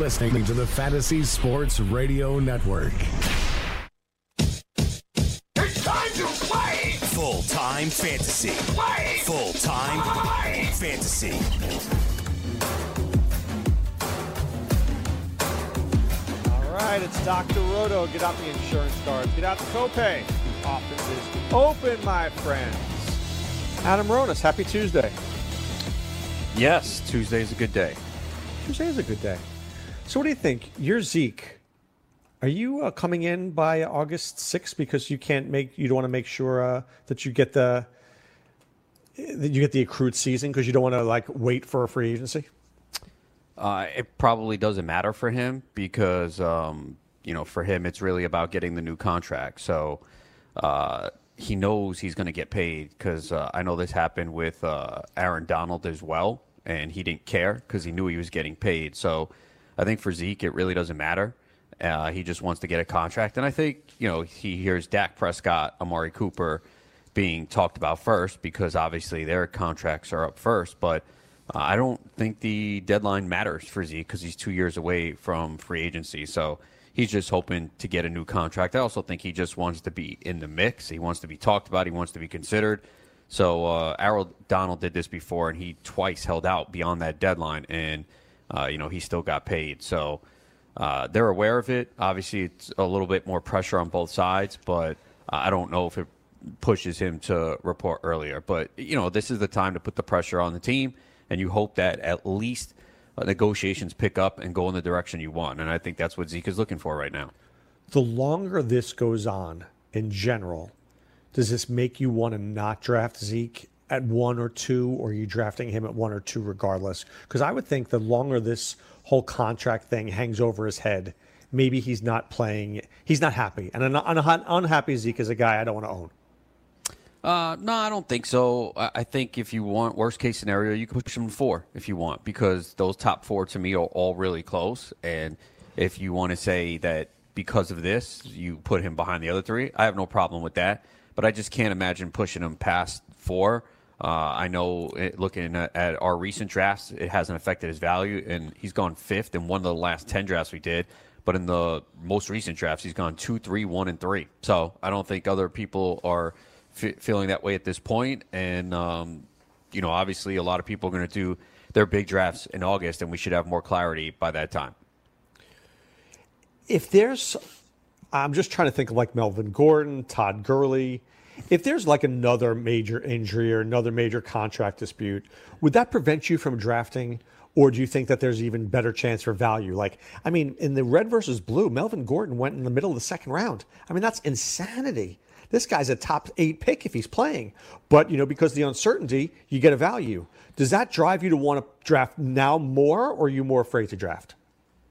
You're listening to the Fantasy Sports Radio Network. It's time to play! Full time fantasy. Play! Full time fantasy. All right, it's Dr. Roto. Get out the insurance cards. Get out the copay. Office is open, my friends. Adam Ronis, happy Tuesday. Yes, Tuesday is a good day. Tuesday is a good day. So, what do you think? You're Zeke. Are you uh, coming in by August 6th because you can't make you don't want to make sure uh, that you get the that you get the accrued season because you don't want to like wait for a free agency? Uh, it probably doesn't matter for him because, um, you know, for him, it's really about getting the new contract. So uh, he knows he's going to get paid because uh, I know this happened with uh, Aaron Donald as well, and he didn't care because he knew he was getting paid. So I think for Zeke, it really doesn't matter. Uh, he just wants to get a contract. And I think, you know, he hears Dak Prescott, Amari Cooper being talked about first because obviously their contracts are up first. But uh, I don't think the deadline matters for Zeke because he's two years away from free agency. So he's just hoping to get a new contract. I also think he just wants to be in the mix. He wants to be talked about. He wants to be considered. So uh, Donald did this before, and he twice held out beyond that deadline, and uh, you know he still got paid. So uh, they're aware of it. Obviously, it's a little bit more pressure on both sides, but uh, I don't know if it pushes him to report earlier. But you know, this is the time to put the pressure on the team, and you hope that at least uh, negotiations pick up and go in the direction you want. And I think that's what Zeke is looking for right now. The longer this goes on in general, does this make you want to not draft Zeke at one or two, or are you drafting him at one or two regardless? Because I would think the longer this whole contract thing hangs over his head, maybe he's not playing, he's not happy. And an un- unhappy Zeke is a guy I don't want to own. Uh, no, I don't think so. I, think if you want worst case scenario, you can push him four if you want, because those top four to me are all really close. And if you want to say that because of this, you put him behind the other three, I have no problem with that. But I just can't imagine pushing him past four. Uh, I know it, looking at, at our recent drafts, it hasn't affected his value, and he's gone fifth in one of the last 10 drafts we did. But in the most recent drafts, he's gone two, three, one, and three. So I don't think other people are f- feeling that way at this point. And, um, you know, obviously a lot of people are going to do their big drafts in August, and we should have more clarity by that time. If there's, I'm just trying to think of like Melvin Gordon, Todd Gurley. If there's like another major injury or another major contract dispute, would that prevent you from drafting? Or do you think that there's even better chance for value? Like, I mean, in the red versus blue, Melvin Gordon went in the middle of the second round. I mean, that's insanity. This guy's a top eight pick if he's playing. But, you know, because the uncertainty, you get a value. Does that drive you to want to draft now more, or are you more afraid to draft?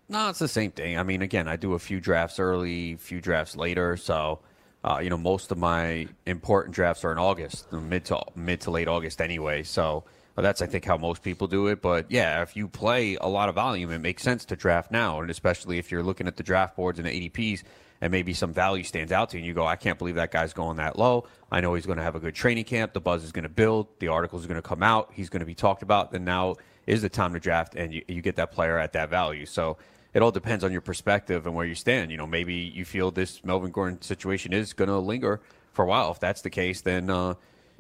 No, it's the same thing. I mean, again, I do a few drafts early, a few drafts later. So, uh, you know, most of my important drafts are in August, mid to mid to late August anyway. So uh, that's I think how most people do it. But yeah, if you play a lot of volume, it makes sense to draft now, and especially if you're looking at the draft boards and the ADPs, and maybe some value stands out to you, and you go, I can't believe that guy's going that low. I know he's going to have a good training camp. The buzz is going to build. The articles are going to come out. He's going to be talked about. Then now is the time to draft, and you, you get that player at that value. So it all depends on your perspective and where you stand. You know, maybe you feel this Melvin Gordon situation is going to linger for a while. If that's the case, then uh,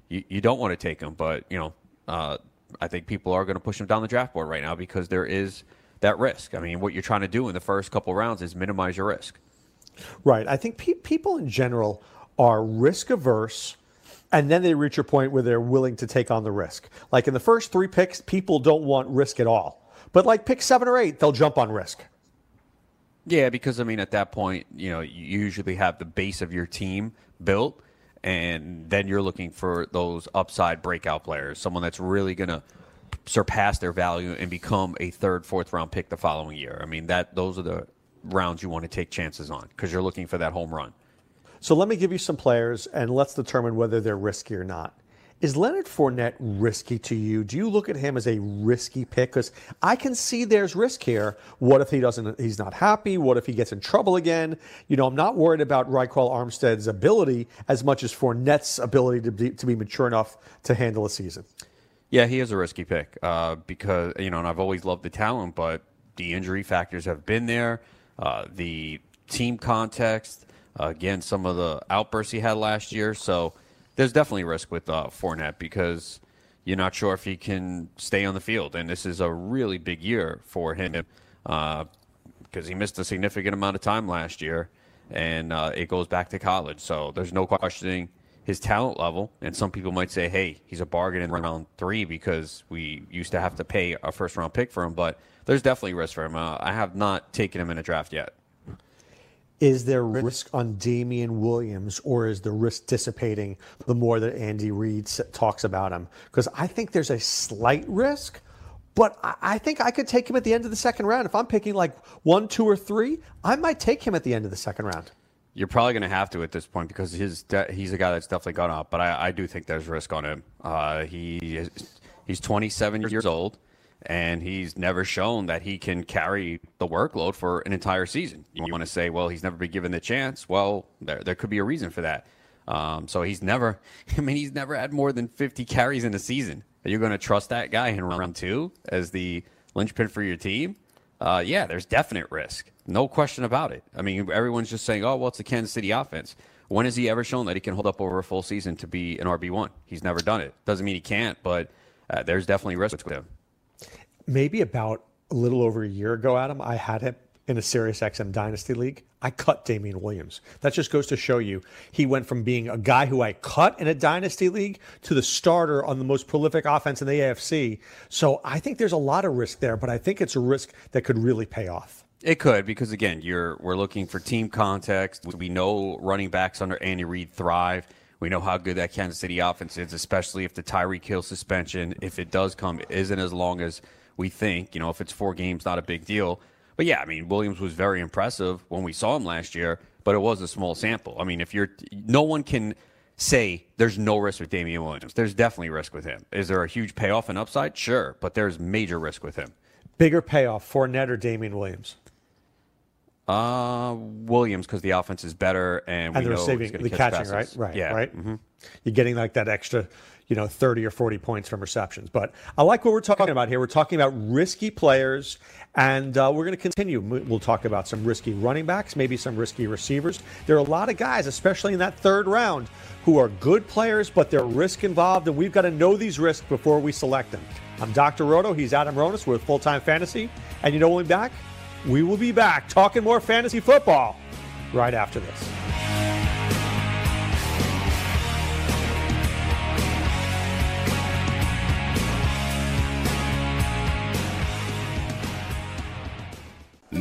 you, you don't want to take him. But, you know, uh, I think people are going to push him down the draft board right now because there is that risk. I mean, what you're trying to do in the first couple rounds is minimize your risk. Right. I think pe- people in general are risk averse, and then they reach a point where they're willing to take on the risk. Like in the first three picks, people don't want risk at all. But like pick seven or eight, they'll jump on risk. Yeah, because I mean, at that point, you know, you usually have the base of your team built, and then you're looking for those upside breakout players, someone that's really going to surpass their value and become a third, fourth round pick the following year. I mean, that those are the rounds you want to take chances on because you're looking for that home run. So let me give you some players and let's determine whether they're risky or not. Is Leonard Fournette risky to you? Do you look at him as a risky pick? Because I can see there's risk here. What if he doesn't? He's not happy. What if he gets in trouble again? You know, I'm not worried about Ryquell Armstead's ability as much as Fournette's ability to be, to be mature enough to handle a season. Yeah, he is a risky pick uh, because you know, and I've always loved the talent, but the injury factors have been there. Uh, the team context, uh, again, some of the outbursts he had last year. So there's definitely risk with uh, Fournette because you're not sure if he can stay on the field, and this is a really big year for him because uh, he missed a significant amount of time last year, and uh, it goes back to college. So there's no questioning his talent level. And some people might say, hey, he's a bargain in round three because we used to have to pay a first round pick for him. But there's definitely risk for him. Uh, I have not taken him in a draft yet. Is there risk on Damien Williams, or is the risk dissipating the more that Andy Reid talks about him? Because I think there's a slight risk, but I think I could take him at the end of the second round. If I'm picking like one, two, or three, I might take him at the end of the second round. You're probably going to have to at this point because his de- he's a guy that's definitely gone up. But I, I do think there's risk on him. Uh, he is, he's 27 years old and he's never shown that he can carry the workload for an entire season. You want to say, well, he's never been given the chance. Well, there there could be a reason for that. Um, so he's never, I mean, he's never had more than 50 carries in a season. Are you going to trust that guy in round two as the linchpin for your team? Uh, yeah, there's definite risk. No question about it. I mean, everyone's just saying, oh, well, it's the Kansas City offense. When has he ever shown that he can hold up over a full season to be an RB1? He's never done it. Doesn't mean he can't, but uh, there's definitely risk with him maybe about a little over a year ago, Adam, I had him in a Sirius XM Dynasty League. I cut Damien Williams. That just goes to show you he went from being a guy who I cut in a Dynasty League to the starter on the most prolific offense in the AFC. So I think there's a lot of risk there, but I think it's a risk that could really pay off. It could because again, you're we're looking for team context. We know running backs under Andy Reid thrive. We know how good that Kansas City offense is, especially if the Tyreek Hill suspension, if it does come, isn't as long as we think. You know, if it's four games, not a big deal. But yeah, I mean, Williams was very impressive when we saw him last year, but it was a small sample. I mean, if you're, no one can say there's no risk with Damien Williams. There's definitely risk with him. Is there a huge payoff and upside? Sure, but there's major risk with him. Bigger payoff, Fournette or Damien Williams? Uh, Williams because the offense is better and, and they're saving the catching, passes. right? Right, yeah. right. Mm-hmm. You're getting like that extra you know, 30 or 40 points from receptions. But I like what we're talking about here. We're talking about risky players, and uh, we're going to continue. We'll talk about some risky running backs, maybe some risky receivers. There are a lot of guys, especially in that third round, who are good players, but they're risk involved, and we've got to know these risks before we select them. I'm Dr. Roto. He's Adam Ronis with Full Time Fantasy. And you know when we're back? We will be back talking more fantasy football right after this.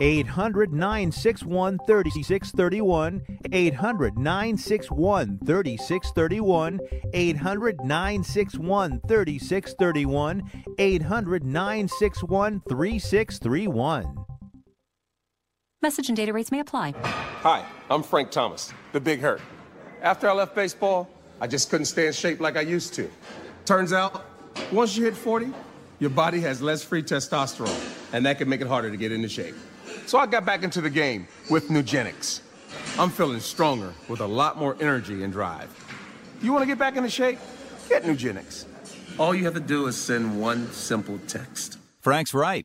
800 961 3631. 800 961 3631. 800 961 3631. 800 961 3631. Message and data rates may apply. Hi, I'm Frank Thomas, the Big Hurt. After I left baseball, I just couldn't stay in shape like I used to. Turns out, once you hit 40, your body has less free testosterone, and that can make it harder to get into shape. So I got back into the game with Nugenix. I'm feeling stronger with a lot more energy and drive. You want to get back into shape? Get Nugenix. All you have to do is send one simple text. Frank's right.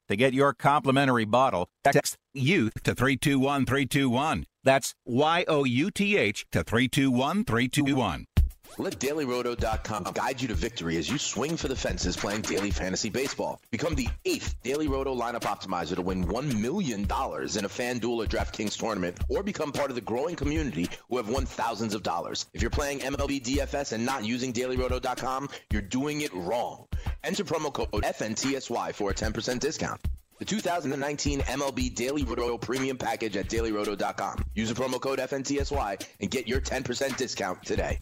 To get your complimentary bottle, text YOUTH to 321321. That's Y O U T H to 321321. Let DailyRoto.com guide you to victory as you swing for the fences playing daily fantasy baseball. Become the eighth Daily Roto lineup optimizer to win $1 million in a FanDuel or DraftKings tournament, or become part of the growing community who have won thousands of dollars. If you're playing MLB DFS and not using DailyRoto.com, you're doing it wrong. Enter promo code FNTSY for a 10% discount. The 2019 MLB Daily Roto Premium Package at dailyroto.com. Use the promo code FNTSY and get your 10% discount today.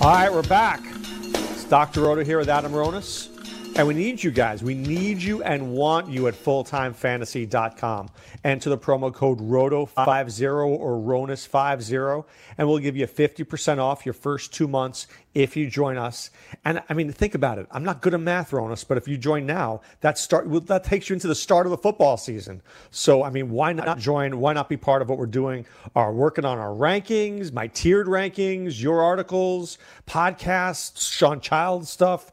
All right, we're back. It's Dr. Roto here with Adam Ronis. And we need you guys. We need you and want you at fulltimefantasy.com. Enter the promo code ROTO50 or RONIS50, and we'll give you 50% off your first two months if you join us. And I mean, think about it. I'm not good at math, Ronis, but if you join now, that start that takes you into the start of the football season. So I mean, why not join? Why not be part of what we're doing? Are working on our rankings, my tiered rankings, your articles, podcasts, Sean Child stuff.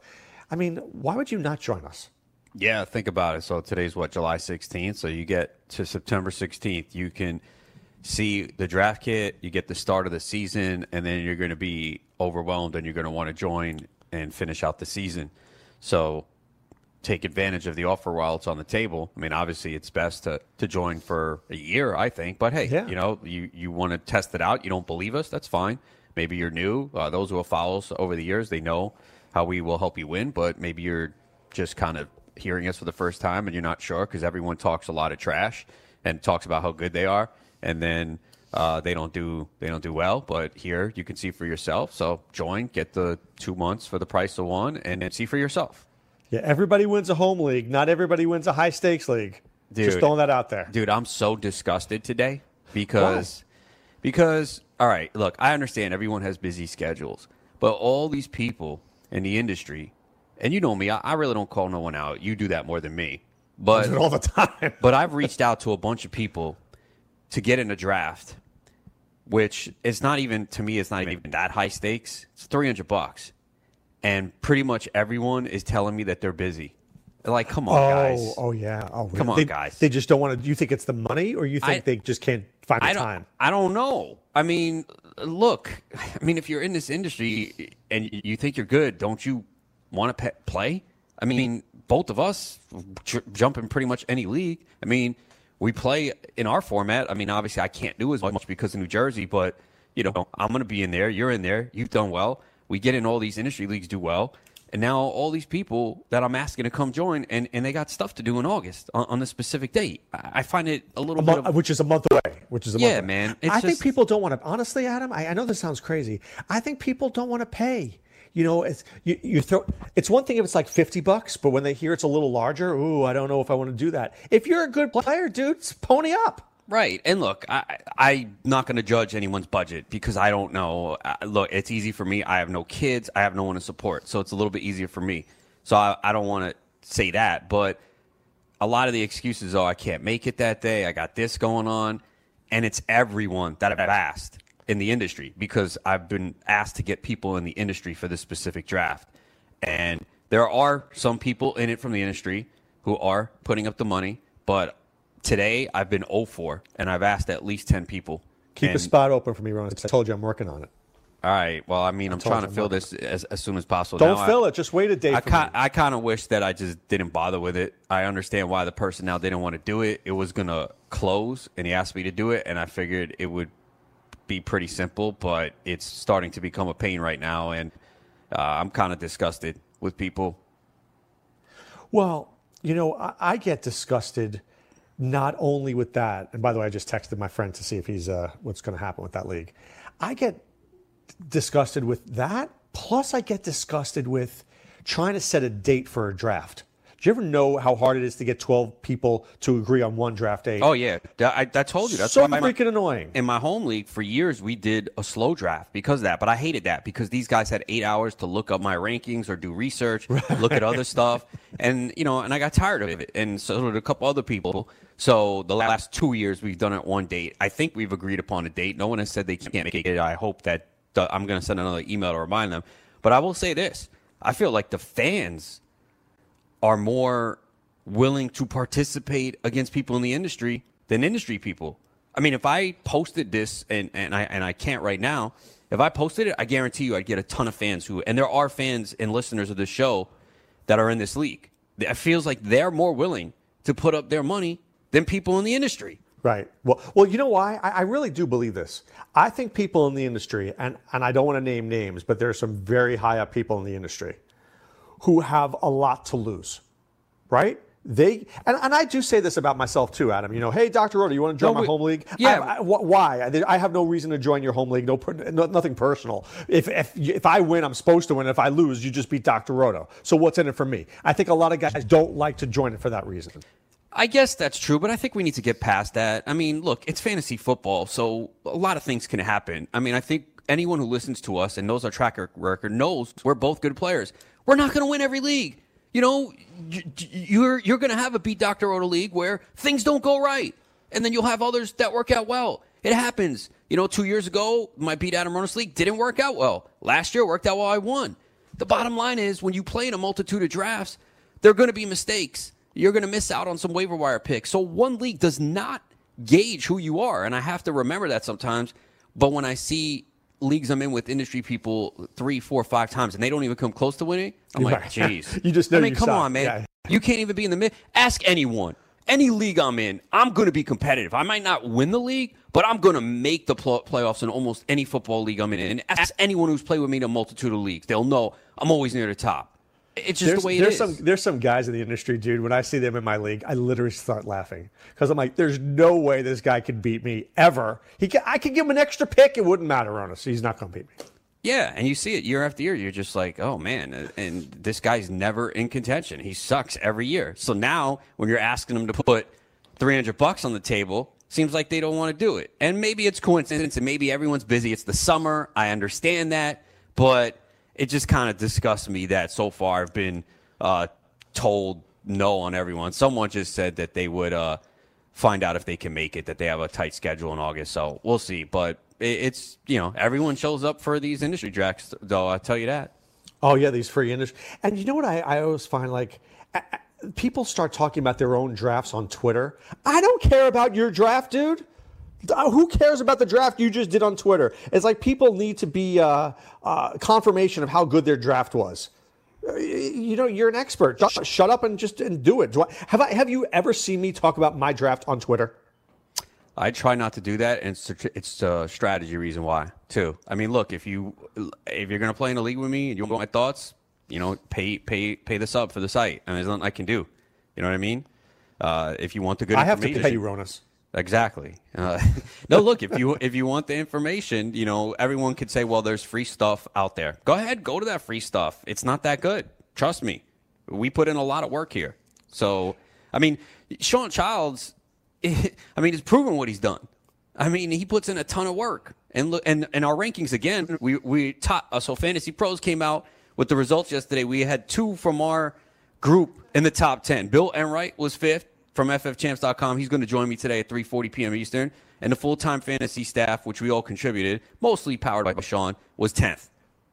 I mean, why would you not join us? Yeah, think about it. So today's what, July 16th? So you get to September 16th, you can see the draft kit, you get the start of the season, and then you're going to be overwhelmed and you're going to want to join and finish out the season. So take advantage of the offer while it's on the table. I mean, obviously, it's best to, to join for a year, I think. But hey, Yeah. you know, you, you want to test it out. You don't believe us, that's fine. Maybe you're new. Uh, those who will follow us over the years, they know how we will help you win. But maybe you're just kind of hearing us for the first time and you're not sure because everyone talks a lot of trash and talks about how good they are, and then uh, they don't do they don't do well. But here you can see for yourself. So join, get the two months for the price of one, and then see for yourself. Yeah, everybody wins a home league. Not everybody wins a high stakes league. Just throwing that out there. Dude, I'm so disgusted today because because all right, look, I understand everyone has busy schedules, but all these people in the industry, and you know me, I, I really don't call no one out. You do that more than me. But all the time. but I've reached out to a bunch of people to get in a draft, which it's not even to me. It's not even that high stakes. It's three hundred bucks, and pretty much everyone is telling me that they're busy. Like, come on, oh, guys. oh yeah. Oh, Come on, they, guys. They just don't want to. Do you think it's the money, or you think I- they just can't find the I don't, time? I don't know. I mean, look. I mean, if you're in this industry and you think you're good, don't you want to pe- play? I mean, mm-hmm. both of us j- jump in pretty much any league. I mean, we play in our format. I mean, obviously, I can't do as much because of New Jersey, but you know, I'm going to be in there. You're in there. You've done well. We get in all these industry leagues, do well. And now all these people that I'm asking to come join, and, and they got stuff to do in August on, on the specific date. I find it a little A bit of which is a month away. Which is a Yeah, month away. Yeah, man. I think people don't want to. Honestly, Adam, I, I know this sounds crazy. I think people don't want to pay. You know, it's you, you throw. It's one thing if it's like fifty bucks, but when they hear it's a little larger, ooh, I don't know if I want to do that. If you're a good player, dude, pony up. Right. And look, I, I'm not going to judge anyone's budget because I don't know. Look, it's easy for me. I have no kids. I have no one to support. So it's a little bit easier for me. So I, I don't want to say that. But a lot of the excuses are I can't make it that day. I got this going on. And it's everyone that I've asked in the industry because I've been asked to get people in the industry for this specific draft. And there are some people in it from the industry who are putting up the money, but today I've been 0 for, and I've asked at least 10 people. Keep a spot open for me, Ron. I told you I'm working on it. All right. Well, I mean, I'm trying to I'm fill working. this as, as soon as possible. Don't Now fill I, it. Just wait a day I. I kind of wish that I just didn't bother with it. I understand why the person now didn't want to do it. It was going to close, and he asked me to do it, and I figured it would be pretty simple, but it's starting to become a pain right now, and uh, I'm kind of disgusted with people. Well, you know, I, I get disgusted not only with that, and by the way, I just texted my friend to see if he's uh, what's going to happen with that league. I get disgusted with that. Plus, I get disgusted with trying to set a date for a draft. Do you ever know how hard it is to get 12 people to agree on one draft date? Oh yeah, I, I told you that's so why my- freaking annoying. In my home league, for years we did a slow draft because of that, but I hated that because these guys had eight hours to look up my rankings or do research, look at other stuff, and you know, and I got tired of it, and so did a couple other people. So the last two years we've done it one date. I think we've agreed upon a date. No one has said they can't make it. I hope that the, I'm going to send another email to remind them. But I will say this: I feel like the fans are more willing to participate against people in the industry than industry people. I mean, if I posted this and, and I and I can't right now, if I posted it, I guarantee you I'd get a ton of fans who and there are fans and listeners of this show that are in this league. It feels like they're more willing to put up their money than people in the industry. Right. Well, well, you know why? I, I really do believe this. I think people in the industry, and, and I don't want to name names, but there are some very high up people in the industry who have a lot to lose, right? They and, and I do say this about myself too, Adam. You know, hey, Doctor Roto, you want to join No, my we- home league? yeah. I, I, wh- why? I, I have no reason to join your home league. No, no, nothing personal. If if if I win, I'm supposed to win. If I lose, you just beat Doctor Roto. So what's in it for me? I think a lot of guys don't like to join it for that reason. I guess that's true, but I think we need to get past that. I mean, look, it's fantasy football, so a lot of things can happen. I mean, I think anyone who listens to us and knows our track record knows we're both good players. We're not going to win every league. You know, you're you're going to have a beat Dr. Roto league where things don't go right, and then you'll have others that work out well. It happens. You know, two years ago, my beat Adam Ronis league didn't work out well. Last year worked out well. I won. The bottom line is when you play in a multitude of drafts, there are going to be mistakes. You're going to miss out on some waiver wire picks. So one league does not gauge who you are, and I have to remember that sometimes. But when I see leagues I'm in with industry people three, four, five times, and they don't even come close to winning, I'm like, Right. jeez. You just know I mean, come suck. on, man. Yeah. You can't even be in the mid. Ask anyone. Any league I'm in, I'm going to be competitive. I might not win the league, but I'm going to make the pl- playoffs in almost any football league I'm in. And ask anyone who's played with me in a multitude of leagues. They'll know I'm always near the top. It's just there's, the way it there's is. some there's some guys in the industry, dude. When I see them in my league, I literally start laughing because I'm like, "There's no way this guy could beat me ever. He can, I could give him an extra pick; it wouldn't matter on us. He's not going to beat me." Yeah, and you see it year after year. You're just like, oh man, and this guy's never in contention. He sucks every year. So now, when you're asking him to put 300 bucks on the table, seems like they don't want to do it. And maybe it's coincidence, and maybe everyone's busy. It's the summer. I understand that, but it just kind of disgusts me that so far I've been uh, told no on everyone. Someone just said that they would uh, find out if they can make it. That they have a tight schedule in August, so we'll see. But it, it's you know everyone shows up for these industry drafts, though. I tell you that. Oh yeah, these free industry. And you know what I, I always find like uh, people start talking about their own drafts on Twitter. I don't care about your draft, dude. Uh, Who cares about the draft you just did on Twitter? It's like people need to be uh, uh, confirmation of how good their draft was. Uh, You know, you're an expert. Sh- Shut up and just and do it. Do I, have I have you ever seen me talk about my draft on Twitter? I try not to do that, and it's a, it's a strategy reason why too. I mean, look, if you if you're gonna play in a league with me and you want my thoughts, you know, pay pay pay the sub for the site, I and there's nothing I can do. You know what I mean? Uh, if you want the good, I have to pay you, Ronis. Exactly. Uh, no, look, if you if you want the information, you know, everyone could say, well, there's free stuff out there. Go ahead, go to that free stuff. It's not that good. Trust me. We put in a lot of work here. So, I mean, Sean Childs, I mean, it's proven what he's done. I mean, he puts in a ton of work. And look, and, and our rankings again, we we top. Uh, so Fantasy Pros came out with the results yesterday. We had two from our group in the top ten. Bill Enright was fifth from FFChamps.com. He's going to join me today at 3:40 p.m. Eastern. And the full-time fantasy staff, which we all contributed, mostly powered by Sean, was 10th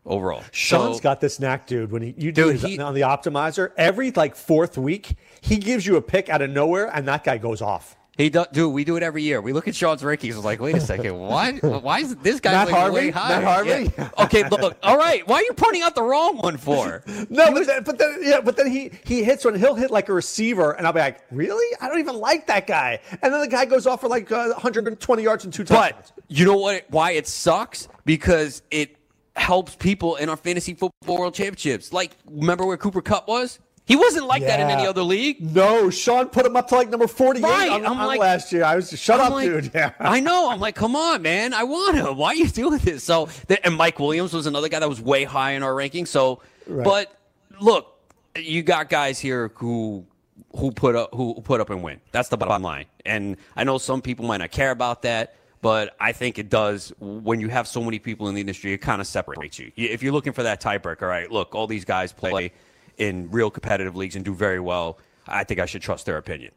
overall. Sean's So- got this knack, dude. When he you do Dude, his, he- on the optimizer, every like fourth week, he gives you a pick out of nowhere, and that guy goes off. He do, dude, we do it every year. We look at Sean's rankings. Like, wait a second, what? Why is this guy Matt like Harvey? Matt Harvey? Yeah. Okay, look. All right, why are you pointing out the wrong one for? No, but then, but then, yeah, but then he he hits one. He'll hit like a receiver, and I'll be like, really? I don't even like that guy. And then the guy goes off for like uh, 120 yards and two touchdowns. But you know what? Why it sucks? Because it helps people in our fantasy football world championships. Like, remember where Cooper Kupp was? He wasn't like that in any other league. No, Sean put him up to like number 48 Right, on, I'm on like- last year. I was just, shut I'm up, like- dude. Yeah. I know. I'm like, come on, man. I want him. Why are you doing this? So, and Mike Williams was another guy that was way high in our ranking. So, Right. but look, you got guys here who who put up who put up and win. That's the bottom line. And I know some people might not care about that, but I think it does when you have so many people in the industry. It kind of separates you. You- If you're looking for that tiebreaker, all right, look, all these guys play in real competitive leagues and do very well. I think I should trust their opinion.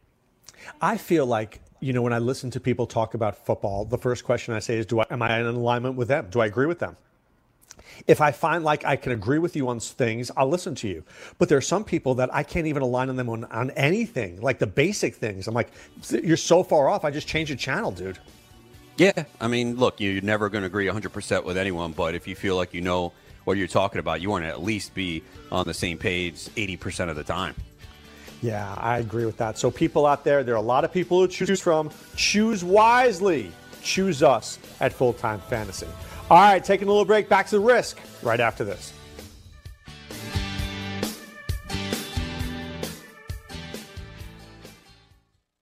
I feel like you know when I listen to people talk about football, the first question I say is, "Do I am I in alignment with them? Do I agree with them?" If I find like I can agree with you on things, I'll listen to you. But there are some people that I can't even align on them on, on anything, like the basic things. I'm like, you're so far off. I just change the channel, dude. Yeah, I mean, look, you're never going to agree 100% with anyone, but if you feel like you know what you're talking about, you want to at least be on the same page 80% of the time. Yeah, I agree with that. So, people out there, there are a lot of people to choose from. Choose wisely. Choose us at Full Time Fantasy. All right, taking a little break. Back to the risk right after this.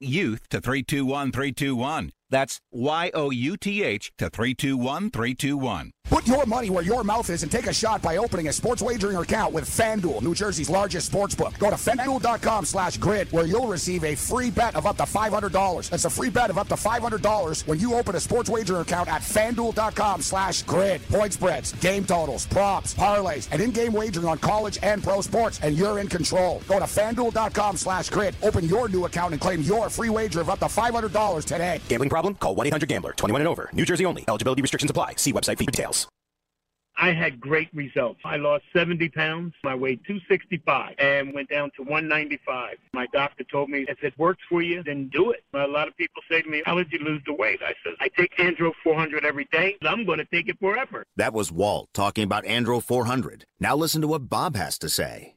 YOUTH to 321321. That's Y O U T H to 321321. Put your money where your mouth is and take a shot by opening a sports wagering account with FanDuel, New Jersey's largest sports book. Go to FanDuel.com slash grid where you'll receive a free bet of up to $500. That's a free bet of up to $500 when you open a sports wagering account at FanDuel.com slash grid. Point spreads, game totals, props, parlays, and in-game wagering on college and pro sports, and you're in control. Go to FanDuel.com slash grid. Open your new account and claim your free wager of up to $500 today. Gambling problem? Call 1 800 Gambler. 21 and over. New Jersey only. Eligibility restrictions apply. See website for details. I had great results. I lost 70 pounds. I weighed 265 and went down to 195. My doctor told me, if it works for you, then do it. A lot of people say to me, how did you lose the weight? I said, I take Andro 400 every day. I'm going to take it forever. That was Walt talking about Andro 400. Now listen to what Bob has to say.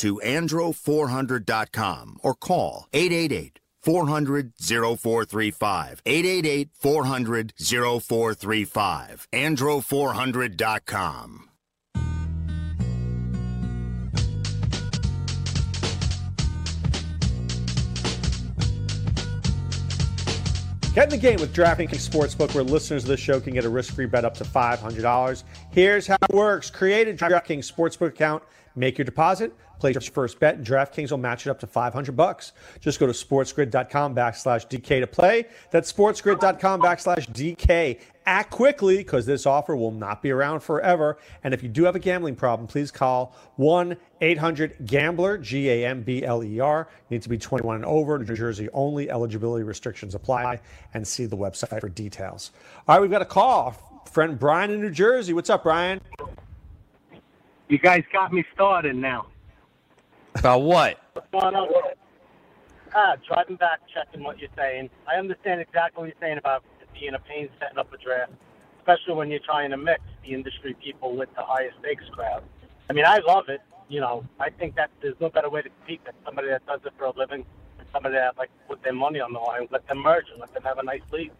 to andro400.com or call 888 400 0435. 888 400 0435. Andro400.com. Get in the game with DraftKings Sportsbook, where listeners of this show can get a risk-free bet up to $500. Here's how it works. Create a DraftKings Sportsbook account, make your deposit, place your first bet, and DraftKings will match it up to 500 bucks. Just go to sportsgrid.com backslash DK to play. That's sportsgrid.com backslash DK. Act quickly because this offer will not be around forever. And if you do have a gambling problem, please call 1 800 Gambler, G A M B L E R. Need to be 21 and over. New Jersey only. Eligibility restrictions apply. And see the website for details. All right, we've got a call. Friend Brian in New Jersey. What's up, Brian? You guys got me started now. About what? What's going on? Ah, driving back, checking what you're saying. I understand exactly what you're saying about it being a pain setting up a draft, especially when you're trying to mix the industry people with the highest stakes crowd. I mean, I love it. You know, I think that there's no better way to compete than somebody that does it for a living and somebody that like put their money on the line. Let them merge and let them have a nice league.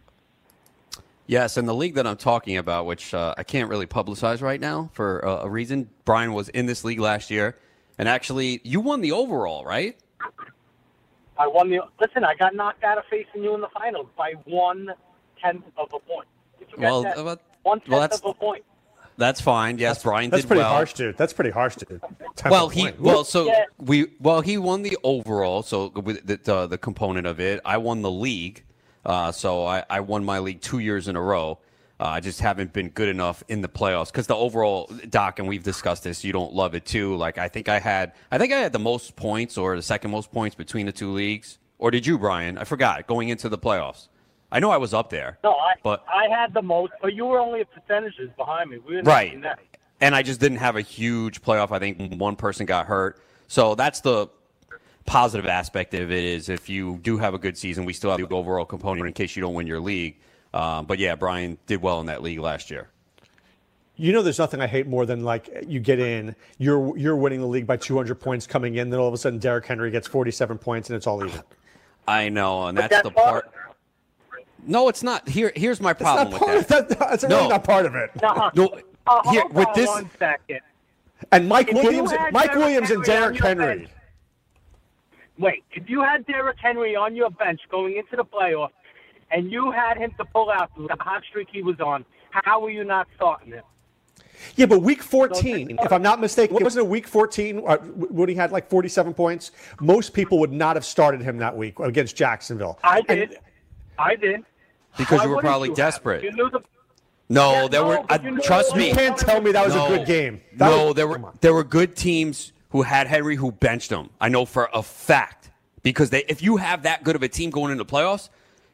Yes, and the league that I'm talking about, which uh, I can't really publicize right now for uh, a reason. Brian was in this league last year, and actually, you won the overall, right? I won the. Listen, I got knocked out of facing you in the finals by one tenth of a point. Did you Well, that? uh, one tenth well, that's- of a point. That's fine. Yes, Brian did. That's pretty well. harsh, dude. That's pretty harsh, dude. Tenth well, he well, so Yeah. we well he won the overall, so with the uh, the component of it, I won the league. Uh, so I, I won my league two years in a row. Uh, I just haven't been good enough in the playoffs because the overall doc, and we've discussed this. You don't love it too. Like I think I had, I think I had the most points or the second most points between the two leagues. Or did you, Brian? I forgot going into the playoffs. I know I was up there. No, I But- I had the most, but you were only at percentages behind me. We Right. And I just didn't have a huge playoff. I think one person got hurt, so that's the positive aspect of it. Is if you do have a good season, we still have the overall component in case you don't win your league. Um, but yeah, Brian did well in that league last year. You know, there's nothing I hate more than like you get in, you're you're winning the league by 200 points coming in, then all of a sudden Derrick Henry gets 47 points and it's all even. I know, and that's, that's the part. No, it's not. Here, here's my problem not with part that. of that. That's no, really not part of it. no. Uh, Here hold with on this, one second. And Mike If Williams, Mike Derrick Williams and Henry on Derrick Henry. bench- Wait, if you had Derrick Henry on your bench going into the playoffs, and you had him to pull out the hot streak he was on, how were you not starting him? Yeah, but week 14, if I'm not mistaken, wasn't it week 14 uh, when he had like 47 points? Most people would not have started him that week against Jacksonville. I did. I did. because Why you were probably you desperate. You knew the No, Yeah, there no, were. but Uh, you know- trust me. You can't tell me that was No. a good game. That no, was- there were there were good teams who had Henry who benched him. I know for a fact because they if you have that good of a team going into playoffs,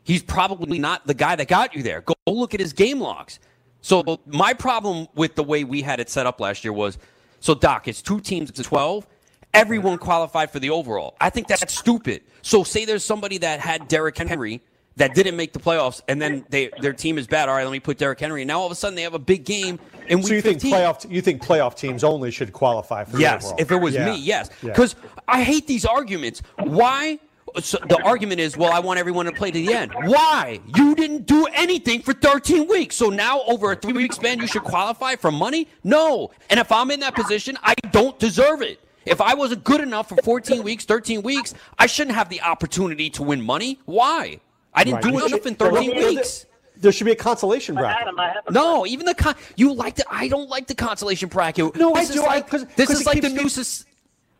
he's probably not the guy that got you there. Go look at his game logs. So my problem with the way we had it set up last year was so Doc, it's two teams to twelve. Everyone qualified for the overall. I think that's stupid. So say there's somebody that had Derrick Henry that didn't make the playoffs, and then they their team is bad. All right, let me put Derrick Henry. And now all of a sudden they have a big game And So you think playoff you think playoff teams only should qualify for the Yes, overall? if it was Yeah. me, yes. Yeah. Because I hate these arguments. Why? So the argument is, well, I want everyone to play to the end. Why? You didn't do anything for 13 weeks. So now, over a three week span, you should qualify for money? No. And if I'm in that position, I don't deserve it. If I wasn't good enough for 14 weeks, 13 weeks, I shouldn't have the opportunity to win money. Why? I didn't Right. do You enough should- in 13 weeks. There should be a consolation bracket. Adam, I have a No, even the con- you like the I don't like the consolation bracket. No, I this do. Is I- like, 'cause- this 'cause is like the keeps new. people- sus-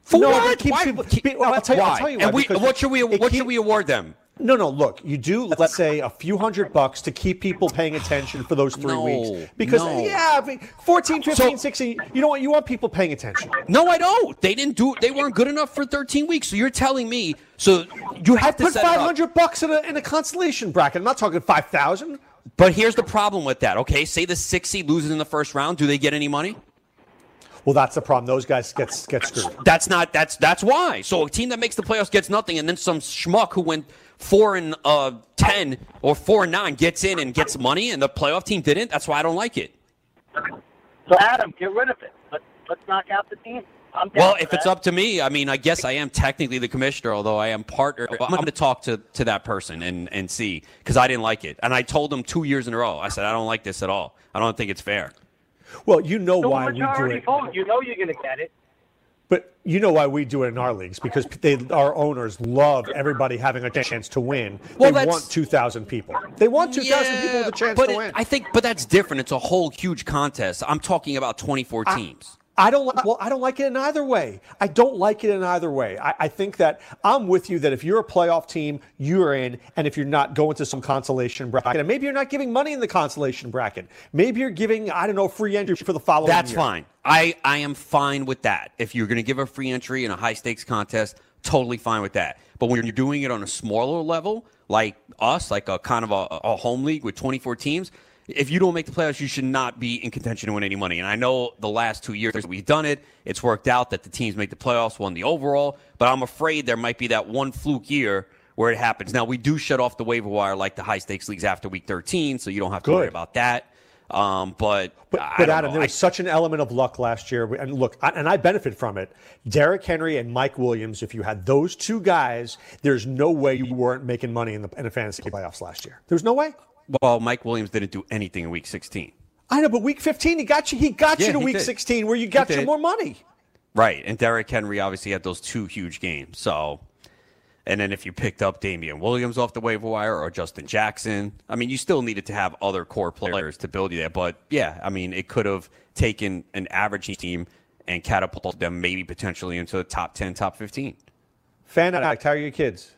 For No, what? keeps Why? pe- well, I'll tell you- I'll tell you why, And we, what should we what keep- should we award them? No, no. Look, you do. Let's say a few hundred bucks to keep people paying attention for those three No, weeks. Because no. yeah, I mean, 14, 15, 16. You know what? You want people paying attention. No, I don't. They didn't do. They weren't good enough for 13 weeks. So you're telling me. So you have to Put set it up. five hundred bucks in a in a consolation bracket. I'm not talking five thousand. But here's the problem with that. Okay, say the six seed loses in the first round. Do they get any money? Well, that's the problem. Those guys get get screwed. That's not. That's that's why. So a team that makes the playoffs gets nothing, and then some schmuck who went four and uh, ten or four and nine gets in and gets money, and the playoff team didn't. That's why I don't like it. So Adam, get rid of it. Let's let's knock out the team. Well, for if it's up to me, I mean, I guess I am technically the commissioner, although I am partner. I'm going to talk to, to that person and, and see because I didn't like it. And I told them two years in a row. I said, I don't like this at all. I don't think it's fair. Well, you know So why we do it. vote. You know you're going to get it. But you know why we do it in our leagues because they, our owners love everybody having a chance to win. Well, they want 2,000 people. They want 2,000 people with a chance but to it- win. I think, but that's different. It's a whole huge contest. I'm talking about 24 teams. I don't like. Uh, well, I don't like it in either way. I don't like it in either way. I, I think that I'm with you that if you're a playoff team, you're in, and if you're not going to some consolation bracket, and maybe you're not giving money in the consolation bracket, maybe you're giving I don't know free entry for the following. That's year. fine. I, I am fine with that. If you're going to give a free entry in a high stakes contest, totally fine with that. But when you're doing it on a smaller level, like us, like a kind of a, a home league with 24 teams, if you don't make the playoffs, you should not be in contention to win any money. And I know the last two years we've done it, it's worked out that the teams make the playoffs, won the overall. But I'm afraid there might be that one fluke year where it happens. Now we do shut off the waiver wire like the high stakes leagues after week 13, so you don't have to worry about that. Um, but But, but Adam, know. there I- was such an element of luck last year, and look, I, and I benefit from it. Derrick Henry and Mike Williams. If you had those two guys, there's no way you weren't making money in the, in the fantasy playoffs last year. There's no way. Well, Mike Williams didn't do anything in Week 16. I know, but week 15, he got you. He got Yeah, you to week did. 16, where you got you more money. Right, and Derrick Henry obviously had those two huge games. So, and then if you picked up Damien Williams off the waiver wire or Justin Jackson, I mean, you still needed to have other core players to build you there. But yeah, I mean, it could have taken an average team and catapulted them maybe potentially into the top 10, top 15. Fan addict, how are your kids?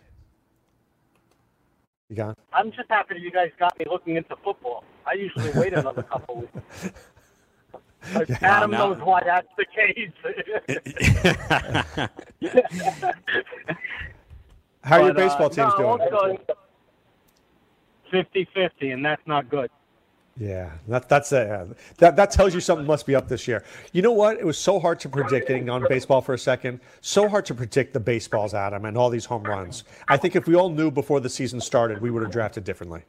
You gone? I'm just happy that you guys got me looking into football. I usually wait another couple weeks. But Adam no. knows why that's the case. How are your But, uh, baseball teams no, doing? also 50-50, and that's not good. Yeah, that, that's uh, that. That tells you something must be up this year. You know what? It was so hard to predict. Getting on baseball for a second, so hard to predict the baseballs, Adam, and all these home runs. I think if we all knew before the season started, we would have drafted differently.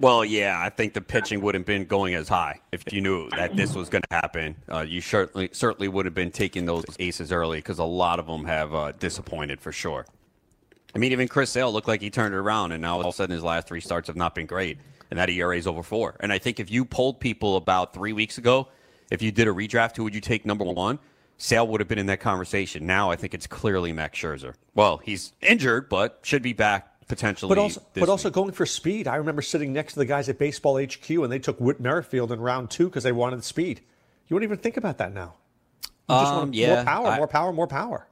Well, yeah, I think the pitching wouldn't have been going as high if you knew that this was going to happen. Uh, you certainly certainly would have been taking those aces early because a lot of them have uh, disappointed for sure. I mean, even Chris Sale looked like he turned it around, and now all of a sudden his last three starts have not been great, and that ERA is over four. And I think if you polled people about three weeks ago, if you did a redraft, who would you take number one? Sale would have been in that conversation. Now I think it's clearly Max Scherzer. Well, he's injured, but should be back potentially. But also, but also going for speed. I remember sitting next to the guys at Baseball HQ, and they took Whit Merrifield in round two because they wanted speed. You wouldn't even think about that now. You just Um, want yeah, more power, I- more power, more power.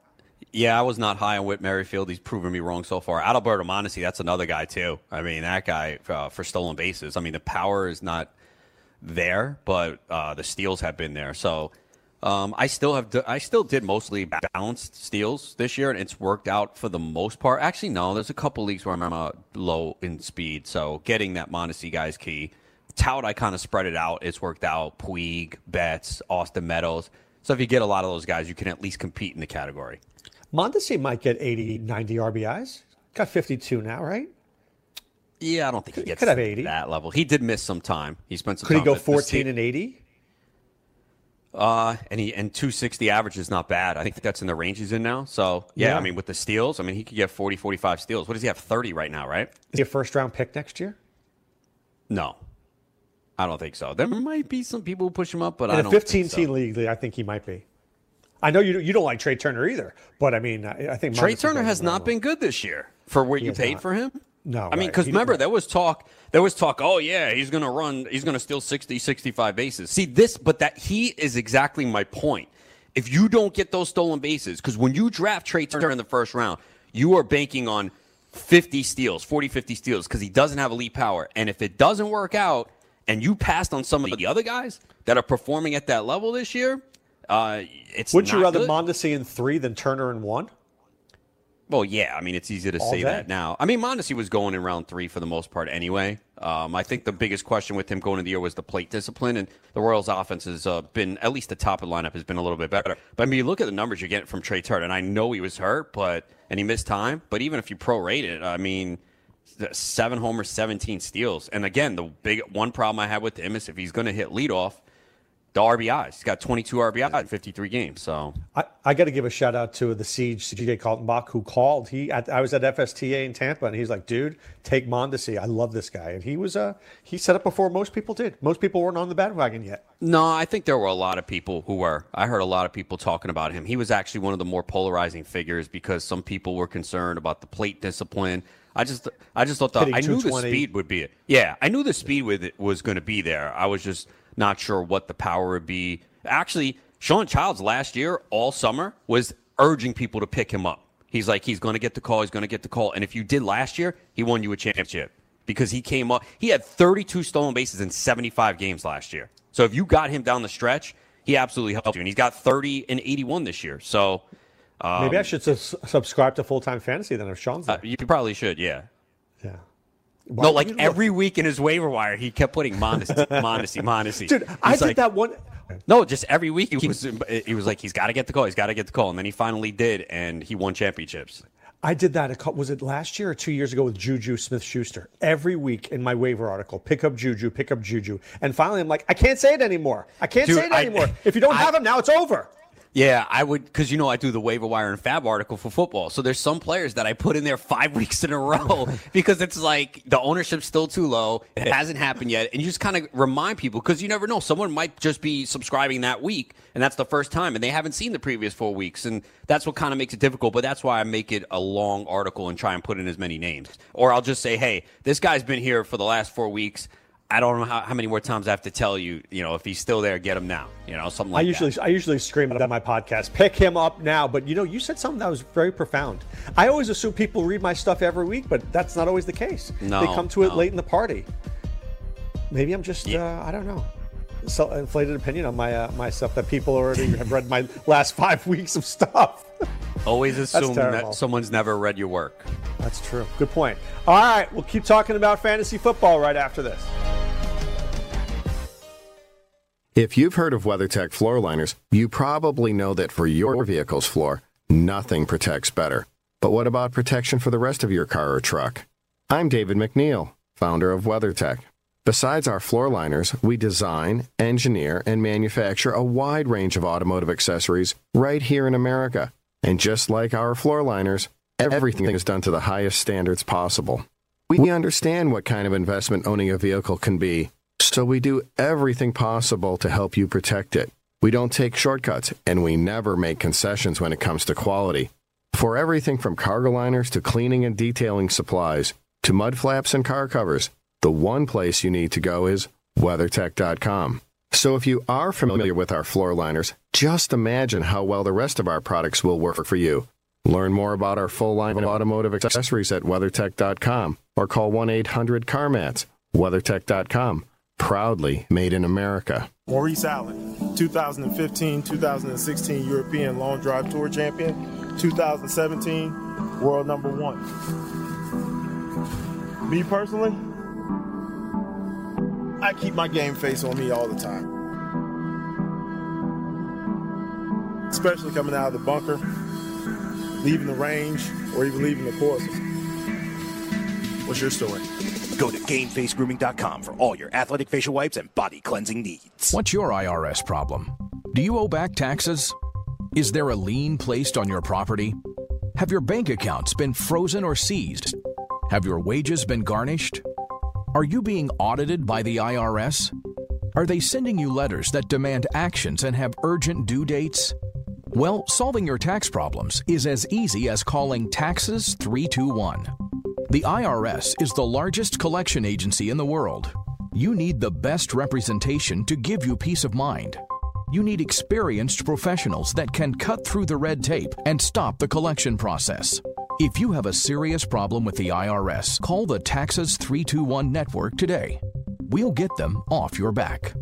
Yeah, I was not high on Whit Merrifield. He's proven me wrong so far. Adalberto Mondesi, that's another guy too. I mean, that guy uh, for stolen bases. I mean, the power is not there, but uh, the steals have been there. So um, I still have I still did mostly balanced steals this year, and it's worked out for the most part. Actually, no, there's a couple leagues where I'm uh, low in speed, so getting that Mondesi guy is key. Tout, I kind of spread it out. It's worked out. Puig, Betts, Austin Meadows. So if you get a lot of those guys, you can at least compete in the category. Mondesi might get 80, 90 RBIs. Got 52 now, right? Yeah, I don't think he gets could have to 80. that level. He did miss some time. He spent some Could he time. go The- the 14 and 80? Uh, and he and 260 average is not bad. I think that's in the range he's in now. So yeah, Yeah. I mean with the steals, I mean he could get 40, 45 steals. What does he have? 30 right now, right? Is he a first round pick next year? No, I don't think so. There might be some people who push him up, but In I a don't. 15 think so. team league, I think he might be. I know you you don't like Trea Turner either, but I mean, I, I think Trea Turner has not been good this year for what He you paid not. for him. No, I mean, because remember right. there was talk. There was talk. Oh yeah, he's going to run. He's going to steal 60, 65 bases. See this, but that he is exactly my point. If you don't get those stolen bases, because when you draft Trea Turner in the first round, you are banking on 50 steals, 40, 50 steals, because he doesn't have elite power. And if it doesn't work out, and you passed on some of the other guys that are performing at that level this year, uh, it's Wouldn't you rather good. Mondesi in three than Turner in one? Well, yeah. I mean, it's easy to All say day. that now. I mean, Mondesi was going in round three for the most part anyway. Um, I think the biggest question with him going into the year was the plate discipline, and the Royals' offense has uh, been at least the top of the lineup has been a little bit better. But I mean, you look at the numbers you're getting from Trea Turner, and I know he was hurt, but and he missed time. But even if you prorate it, I mean, seven homers, seventeen steals, and again, the big one problem I have with him is if he's going to hit leadoff. The RBIs. He's got 22 RBIs in 53 games. So I, I got to give a shout out to the Siege, CJ Kaltenbach, who called. He at, I was at FSTA in Tampa, and he's like, "Dude, take Mondesi. I love this guy." And he was uh he set up before most people did. Most people weren't on the bandwagon yet. No, I think there were a lot of people who were. I heard a lot of people talking about him. He was actually one of the more polarizing figures because some people were concerned about the plate discipline. I just, I just thought the, I knew the speed would be. it. Yeah, I knew the speed with it was going to be there. I was just not sure what the power would be. Actually, Sean Childs last year, all summer, was urging people to pick him up. He's like, he's going to get the call. He's going to get the call. And if you did last year, he won you a championship because he came up. He had 32 stolen bases in 75 games last year. So if you got him down the stretch, he absolutely helped you. And he's got 30 and 81 this year. So um, Maybe I should sus- subscribe to full time fantasy then if Sean's there. uh, you probably should, yeah. Yeah. No, like every week in his waiver wire, he kept putting Mondesi, Mondesi, Mondesi. Dude, I He's did that one. No, just every week he was he was like he's got to get the call, he's got to get the call, and then he finally did, and he won championships. I did that. A couple, was it last year or two years ago with Juju Smith Schuster? Every week in my waiver article, pick up Juju, pick up Juju. And finally, I'm like, I can't say it anymore. I can't Dude, say it I- anymore. if you don't I- have him now, it's over. Yeah, I would because you know I do the waiver wire and fab article for football. So there's some players that I put in there five weeks in a row because it's like the ownership's still too low. It hasn't happened yet, and you just kind of remind people because you never know. Someone might just be subscribing that week, and that's the first time, and they haven't seen the previous four weeks, and that's what kind of makes it difficult. But that's why I make it a long article and try and put in as many names, or I'll just say, hey, this guy's been here for the last four weeks. I don't know how, how many more times I have to tell you, you know, if he's still there, get him now. You know, something like I that. usually I usually scream it on my podcast, pick him up now. But you know, you said something that was very profound. I always assume people read my stuff every week, but that's not always the case. No, they come to it late in the party. Maybe I'm just uh, I don't know. So inflated opinion on my uh, my stuff that people already have read my last five weeks of stuff. Always assume that someone's never read your work. That's true. Good point. All right, we'll keep talking about fantasy football right after this. If you've heard of WeatherTech floor liners, you probably know that for your vehicle's floor, nothing protects better. But what about protection for the rest of your car or truck? I'm David MacNeil, founder of WeatherTech. Besides our floor liners, we design, engineer, and manufacture a wide range of automotive accessories right here in America. And just like our floor liners, everything is done to the highest standards possible. We understand what kind of investment owning a vehicle can be, so we do everything possible to help you protect it. We don't take shortcuts, and we never make concessions when it comes to quality. For everything from cargo liners to cleaning and detailing supplies to mud flaps and car covers, the one place you need to go is WeatherTech.com. So if you are familiar with our floor liners, just imagine how well the rest of our products will work for you. Learn more about our full line of automotive accessories at WeatherTech.com or call 1 800 CarMats. WeatherTech.com, proudly made in America. Maurice Allen, 2015 2016 European Long Drive Tour Champion, 2017 World Number One. Me personally, I keep my game face on me all the time. Especially coming out of the bunker, leaving the range, or even leaving the course. What's your story? Go to GameFaceGrooming.com for all your athletic facial wipes and body cleansing needs. What's your IRS problem? Do you owe back taxes? Is there a lien placed on your property? Have your bank accounts been frozen or seized? Have your wages been garnished? Are you being audited by the IRS? Are they sending you letters that demand actions and have urgent due dates? Well, solving your tax problems is as easy as calling Taxes 321. The IRS is the largest collection agency in the world. You need the best representation to give you peace of mind. You need experienced professionals that can cut through the red tape and stop the collection process. If you have a serious problem with the IRS, call the Taxes 321 network today. We'll get them off your back.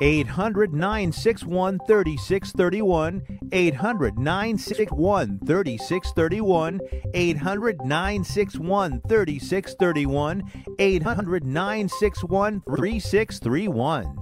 800 961 3631. 800 961 3631. 800 961 3631. 800 961 3631.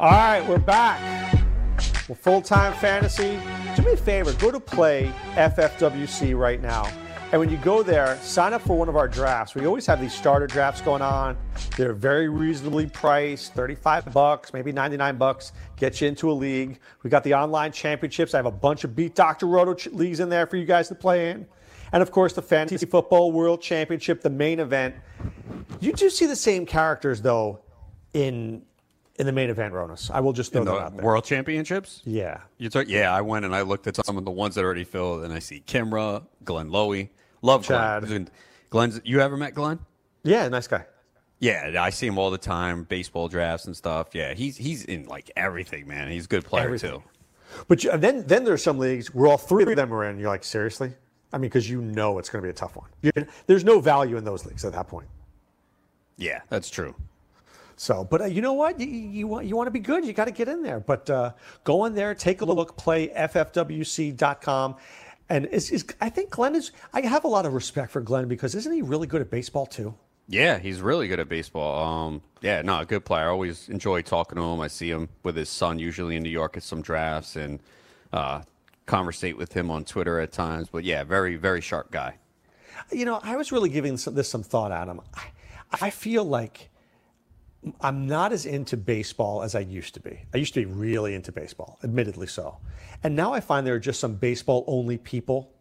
All right, we're back. Well, full time fantasy. Do me a favor, go to play FFWC right now. And when you go there, sign up for one of our drafts. We always have these starter drafts going on. They're very reasonably priced, 35 bucks, maybe 99 bucks, get you into a league. We got the online championships. I have a bunch of Beat Dr. Roto ch- leagues in there for you guys to play in. And of course, the Fantasy Football World Championship, the main event. You do see the same characters, though, in in the main event, Ronis. I will just throw In that out there. World Championships? Yeah. You took, yeah, I went and I looked at some of the ones that are already filled, and I see Kimra, Glenn Lowy. Love Chad. Glenn. Glenn's, you ever met Glenn? Yeah, nice guy. Yeah, I see him all the time, baseball drafts and stuff. Yeah, he's he's in like everything, man. He's a good player Everything. too. But you, then, then there's some leagues where all three of them are in. You're like, seriously? I mean, because you know it's going to be a tough one. you there's no value in those leagues at that point. Yeah, that's true. So, but uh, you know what? You, you want you want to be good. You got to get in there. But uh, go in there, take a look, play ffwc.com. And is, is, I think Glenn is. I have a lot of respect for Glenn because isn't he really good at baseball too? Yeah, he's really good at baseball. Um, yeah, no, a good player. I always enjoy talking to him. I see him with his son usually in New York at some drafts and uh, conversate with him on Twitter at times. But yeah, very very sharp guy. You know, I was really giving some, this some thought, Adam. I, I feel like I'm not as into baseball as I used to be. I used to be really into baseball, admittedly so. And now I find there are just some baseball only people.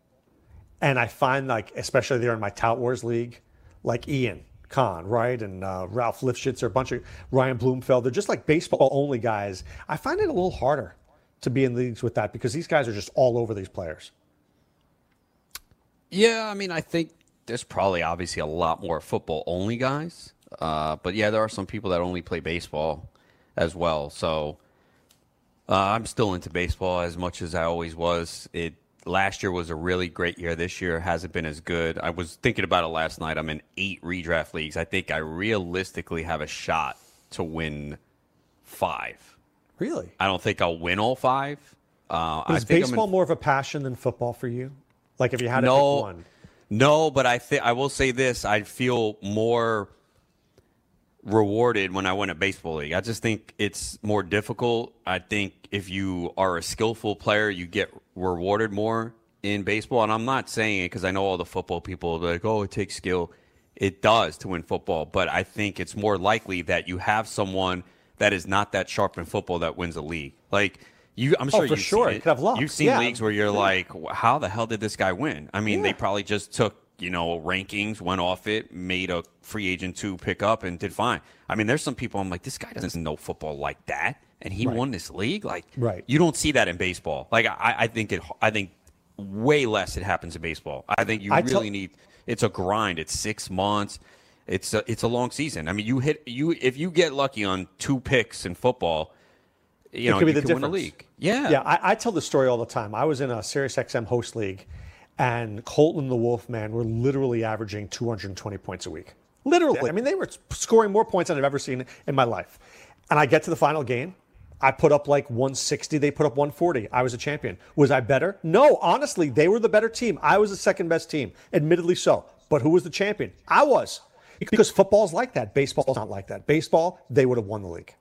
And I find, like, especially there in my Tout Wars League, like Ian Kahn, right? And uh, Ralph Lifshitz, or a bunch of Ryan Bloomfield. They're just like baseball only guys. I find it a little harder to be in leagues with that because these guys are just all over these players. Yeah, I mean, I think there's probably obviously a lot more football only guys. Uh, but yeah, there are some people that only play baseball as well. So uh, I'm still into baseball as much as I always was. It last year was a really great year. This year hasn't been as good. I was thinking about it last night. I'm in eight redraft leagues. I think I realistically have a shot to win five. Really? I don't think I'll win all five. Uh, is think I'm in baseball more of a passion than football for you? Like if you had to no, pick one. No, but I think I will say this: I feel more rewarded when I win a baseball league. I just think it's more difficult. I think if you are a skillful player, you get rewarded more in baseball. And I'm not saying it because I know all the football people are like, "Oh, it takes skill." It does to win football, but I think it's more likely that you have someone that is not that sharp in football that wins a league. Like you, I'm Oh, sure for you've sure. seen it. could have luck. You've seen Yeah. leagues where you're Yeah. like, how the hell did this guy win? I mean, they probably just took you know rankings, went off it, made a free agent to pick up, and did fine. I mean, there's some people I'm like, this guy doesn't know football like that, and he Right. won this league. Like, Right. you don't see that in baseball. Like, I, I think it. I think way less it happens in baseball. I think you I really tell- need. It's a grind. It's six months. It's a, it's a long season. I mean, you hit you if you get lucky on two picks in football, you it know could be you the can win a difference. league. Yeah, Yeah, I, I tell the story all the time. I was in a Sirius XM host league, and Colton and the Wolfman were literally averaging 220 points a week. Literally. I mean, they were scoring more points than I've ever seen in my life. And I get to the final game. I put up like 160. They put up 140. I was a champion. Was I better? No, honestly, they were the better team. I was the second best team, admittedly so. But who was the champion? I was. Because football's like that. Baseball's not like that. Baseball, they would have won the league.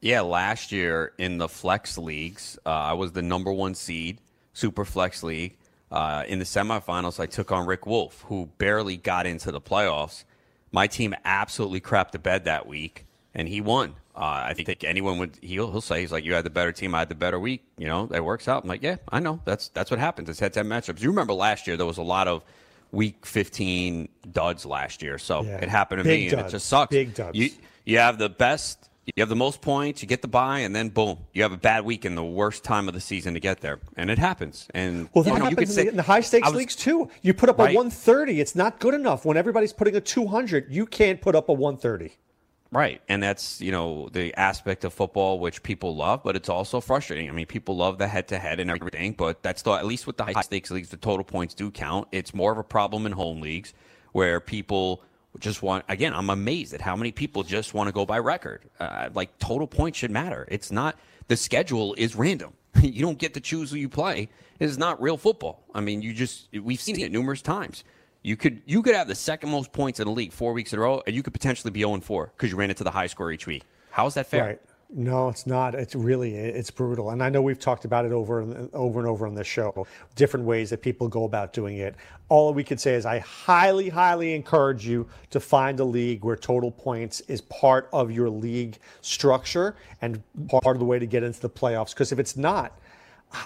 Yeah, last year in the flex leagues, uh, I was the number one seed, super flex league. Uh, in the semifinals, I took on Rick Wolf, who barely got into the playoffs. My team absolutely crapped the bed that week, and he won. Uh, I think anyone would he'll, he'll say he's like you had the better team, I had the better week. You know that works out. I'm like, yeah, I know that's that's what happens. It's head to head matchups. You remember last year there was a lot of week 15 duds last year, so Yeah. it happened to Big me, and it just sucks. Big duds. You you have the best You have the most points, you get the buy, and then boom, you have a bad week in the worst time of the season to get there, and it happens. And Well, that you know, happens in, say- the, in the high stakes was- leagues too. You put up a 130. It's not good enough. When everybody's putting a 200, you can't put up a 130. Right. And that's, you know, the aspect of football which people love, but it's also frustrating. I mean, people love the head to head and everything, but that's the, at least with the high stakes leagues, the total points do count. It's more of a problem in home leagues where people just want, again, I'm amazed at how many people just want to go by record. Uh, like, total points should matter. It's not, the schedule is random. you don't get to choose who you play. It's not real football. I mean, you just, we've seen it numerous times. You could you could have the second most points in the league four weeks in a row, and you could potentially be 0 4 because you ran into the high score each week. How is that fair? Right. No, it's not. It's really it's brutal, and I know we've talked about it over and over and over on this show. Different ways that people go about doing it. All we could say is I highly, highly encourage you to find a league where total points is part of your league structure and part of the way to get into the playoffs. Because if it's not,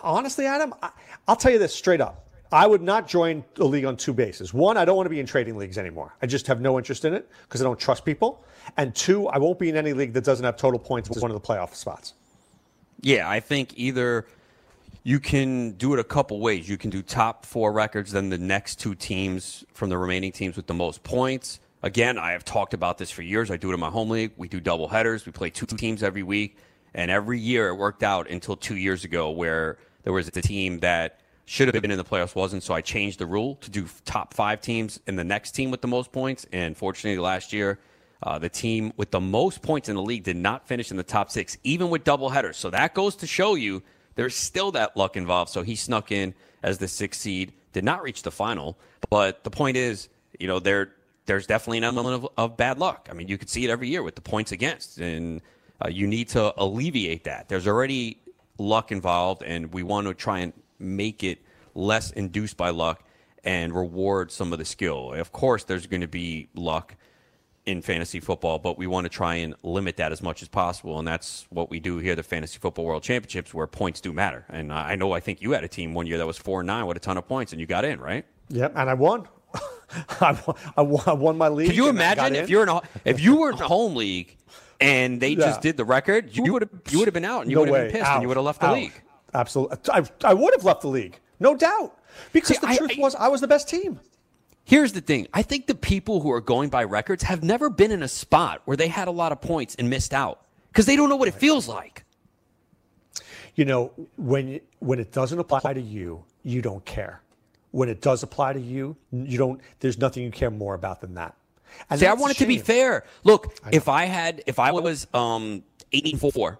honestly, Adam, I, I'll tell you this straight up. I would not join a league on two bases. One, I don't want to be in trading leagues anymore. I just have no interest in it because I don't trust people. And two, I won't be in any league that doesn't have total points as one of the playoff spots. Yeah, I think either you can do it a couple ways. You can do top four records, then the next two teams from the remaining teams with the most points. Again, I have talked about this for years. I do it in my home league. We do double headers. We play two teams every week. And every year it worked out until two years ago where there was a team that should have been in the playoffs wasn't. So I changed the rule to do top five teams and the next team with the most points. And fortunately, last year, uh, the team with the most points in the league did not finish in the top six, even with double headers. So that goes to show you there's still that luck involved. So he snuck in as the sixth seed, did not reach the final. But the point is, you know, there there's definitely an element of, of bad luck. I mean, you could see it every year with the points against, and uh, you need to alleviate that. There's already luck involved, and we want to try and make it less induced by luck and reward some of the skill. Of course, there's going to be luck in fantasy football, but we want to try and limit that as much as possible. And that's what we do here, the Fantasy Football World Championships, where points do matter. And I know I think you had a team one year that was 4 9 with a ton of points, and you got in, right? Yep, and I won. I, won I, won I won my league. Can you and I got imagine if in. you're in a, if you were in a home league and they just did the record, you would have you would have been out and you No would have been pissed Out. and you would have left the Out. league. Absolutely. I, I would have left the league, no doubt. Because the truth was, I was the best team. Here's the thing. I think the people who are going by records have never been in a spot where they had a lot of points and missed out because they don't know what it feels like. You know, when when it doesn't apply to you, you don't care. When it does apply to you, you don't. There's nothing you care more about than that. And See, I want it to be fair. Look, if I had, if I was um, eight four,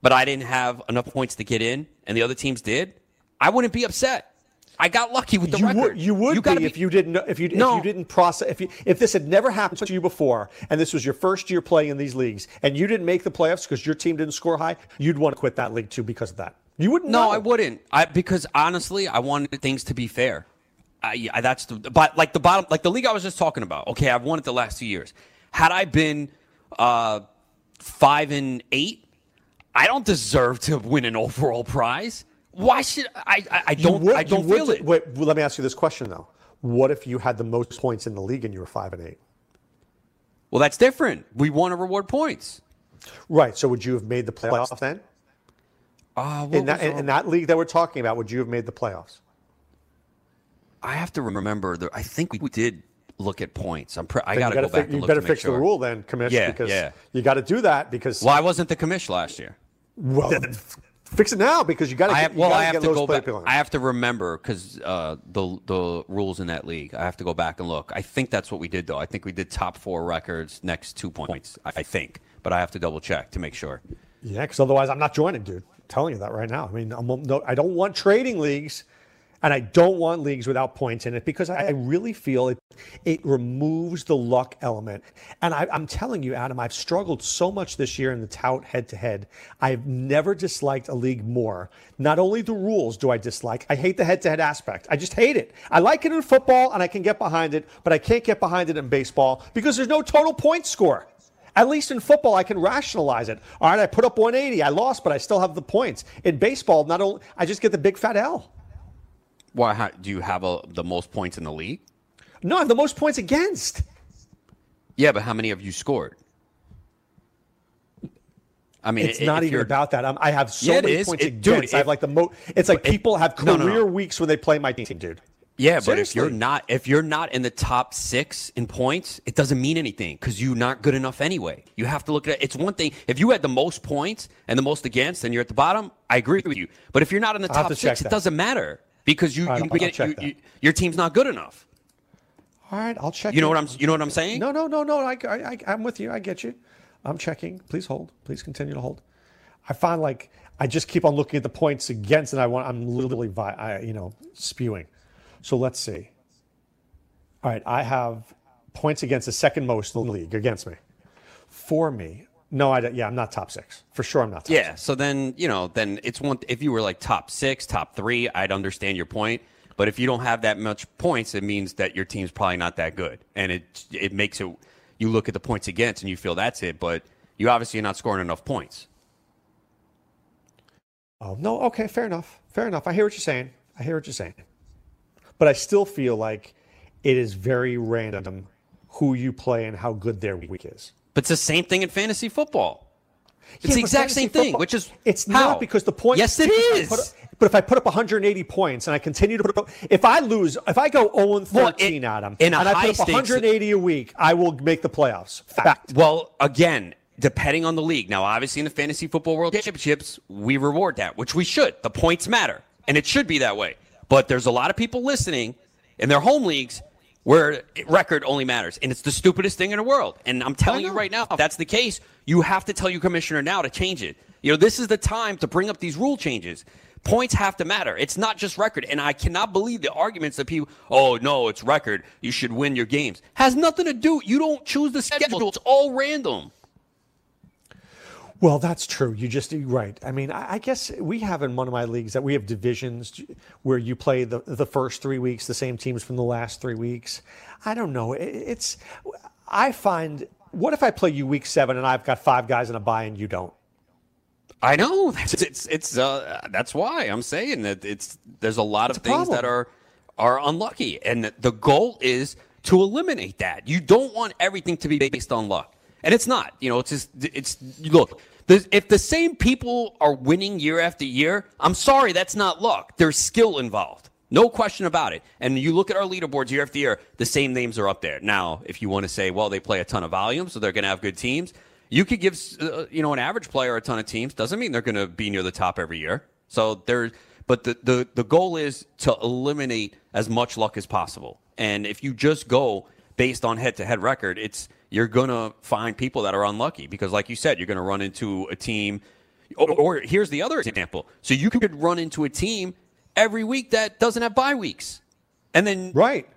but I didn't have enough points to get in, and the other teams did, I wouldn't be upset. I got lucky with the you record. Would, you would gotta be, if you didn't know- if you if you didn't process if you if this had never happened to you before and this was your first year playing in these leagues and you didn't make the playoffs because your team didn't score high, you'd want to quit that league too because of that. You wouldn't. No, know. I wouldn't. I because honestly, I wanted things to be fair. I, I that's the but like the bottom like the league I was just talking about. Okay, I've won it the last two years. Had I been uh, five and eight, I don't deserve to win an overall prize. Why should I? I, I don't. would- I don't would- feel it. Wait, well, let me ask you this question though: What if you had the most points in the league and you were five and eight? Well, that's different. We want to reward points. Right. So would you have made the playoffs then? Uh, in that in, in that league that we're talking about, would you have made the playoffs? I have to remember. The, I think we did look at points. I'm. Pre- I got to go back. fi- and you look better to make fix sure. the rule then, commish, Yeah, because yeah. you got to do that because. Well, I wasn't the commish last year. Well, fix it now because you got to. Well, I have get to Lowe's go play back. I have to remember because uh, the the rules in that league. I have to go back and look. I think that's what we did, though. I think we did top four records, next two points. I, I think, but I have to double check to make sure. Yeah, because otherwise I'm not joining, dude. I'm telling you that right now. I mean, I'm, no, I don't want trading leagues, and I don't want leagues without points in it because I, really feel it it removes the luck element. And I, I'm telling you, Adam, I've struggled so much this year in the tout head to head. I've never disliked a league more. Not only the rules do I dislike, I hate the head to head aspect. I just hate it. I like it in football and I can get behind it, but I can't get behind it in baseball because there's no total point score. At least in football, I can rationalize it. All right, I put up 180. I lost, but I still have the points. In baseball, not only I just get the big fat L. Why how, do you have a, the most points in the league? No, I have the most points against. Yeah, but how many have you scored? I mean, it's i- not even about that. I'm, I have so Yeah, many is. points It- dude, against. I have like the mo. It's like people have career no, no. weeks when they play my team, dude. Yeah, but if you're not if you're not in the top six in points, it doesn't mean anything because you're not good enough anyway. You have to look at it. it's one thing if you had the most points and the most against, and you're at the bottom. I agree with you. But if you're not in the I'll top to six, it doesn't matter because you, right, you get you, you, your team's not good enough. All right, I'll check. You know it. what I'm you know what I'm saying? No, no, no, no. I, I, I, I'm with you. I get you. I'm checking. Please hold. Please continue to hold. I find like I just keep on looking at the points against, and I want. I'm literally, vi- I, you know, spewing. So let's see. All right, I have points against the second most in the league against me. For me, no, I don't- yeah, I'm not top six for sure. I'm not. Top Yeah, so then you know, then it's one. If you were like top six, top three, I'd understand your point. But if you don't have that much points, it means that your team's probably not that good, and it it makes it. You look at the points against, and you feel that's it, but you obviously are not scoring enough points. Oh no, okay, fair enough. Fair enough. I hear what you're saying. I hear what you're saying. But I still feel like it is very random who you play and how good their week is. But it's the same thing in fantasy football. It's Yeah, the exact same thing, which is it's how? not because the point. Yes, it because if I is. up- but if I put up 180 points and I continue to put up, if I lose, if I go 0 and 13, Adam, in a and I put up stakes- 180 a week, I will make the playoffs. Fact. Well, again, depending on the league. Now, obviously, in the fantasy football world championships, we reward that, which we should. The points matter, and it should be that way. But there's a lot of people listening in their home leagues where record only matters, and it's the stupidest thing in the world. And I'm telling you right now, if that's the case, you have to tell your commissioner now to change it. You know, this is the time to bring up these rule changes. Points have to matter. It's not just record. And I cannot believe the arguments that people, oh, no, it's record. You should win your games. Has nothing to do. You don't choose the schedule. It's all random. Well, that's true. You just right. I mean, I, I guess we have in one of my leagues that we have divisions where you play the the first three weeks the same teams from the last three weeks. I don't know. It, it's I find what if I play you week seven and I've got five guys in a buy and you don't? I know. That's it's it's uh, that's why I'm saying that it's there's a lot of a things that are are unlucky, and the goal is to eliminate that. You don't want everything to be based on luck, and it's not. You know, it's just it's look. If the same people are winning year after year, I'm sorry, that's not luck. There's skill involved. No question about it. And you look at our leaderboards year after year, the same names are up there. Now, if you want to say, well, they play a ton of volume, so they're going to have good teams, you could give uh, you know an average player a ton of teams. Doesn't mean they're going to be near the top every year. So there's, but the, the the goal is to eliminate as much luck as possible. And if you just go based on head to head record, it's you're going to find people that are unlucky because, like you said, you're going to run into a team. Or, or here's the other example. So you could run into a team every week that doesn't have bye weeks, and then right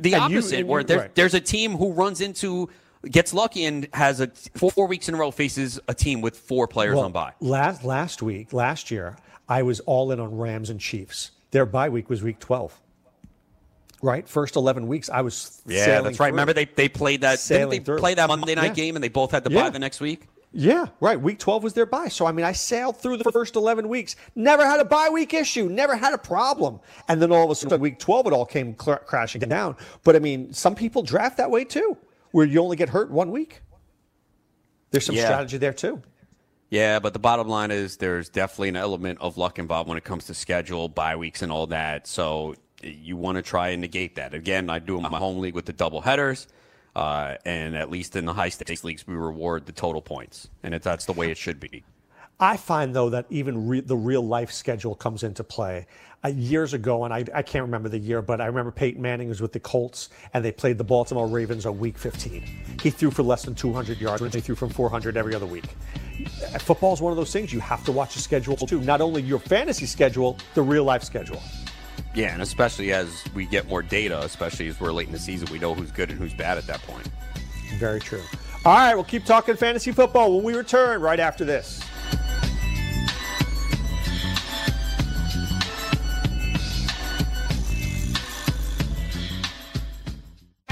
the And you- opposite and where there's, right. there's a team who runs into gets lucky and has a four, four weeks in a row faces a team with four players Well, on bye. Last last week, last year, I was all in on Rams and Chiefs. Their bye week was week 12. Right? First 11 weeks, I was Yeah, that's right. through. Remember they they played that didn't they through. play that Monday night Yeah. game and they both had to Yeah. buy the next week? Yeah, right. Week 12 was their bye. So, I mean, I sailed through the first 11 weeks, never had a bye week issue, never had a problem. And then all of a sudden, week 12, it all came cr- crashing down. But, I mean, some people draft that way too, where you only get hurt one week. There's some Yeah. strategy there too. Yeah, but the bottom line is there's definitely an element of luck involved when it comes to schedule, bye weeks, and all that. So you want to try and negate that. Again, I do in my home league with the double headers, uh, and at least in the high stakes leagues, we reward the total points, and it, that's the way it should be. I find though that even re- the real life schedule comes into play. Uh, years ago, and I, I can't remember the year, but I remember Peyton Manning was with the Colts, and they played the Baltimore Ravens on Week 15. He threw for less than 200 yards, and they threw from 400 every other week. Football is one of those things you have to watch the schedule too. Not only your fantasy schedule, the real life schedule. Yeah, and especially as we get more data, especially as we're late in the season, we know who's good and who's bad at that point. Very true. All right, we'll keep talking fantasy football when we return right after this.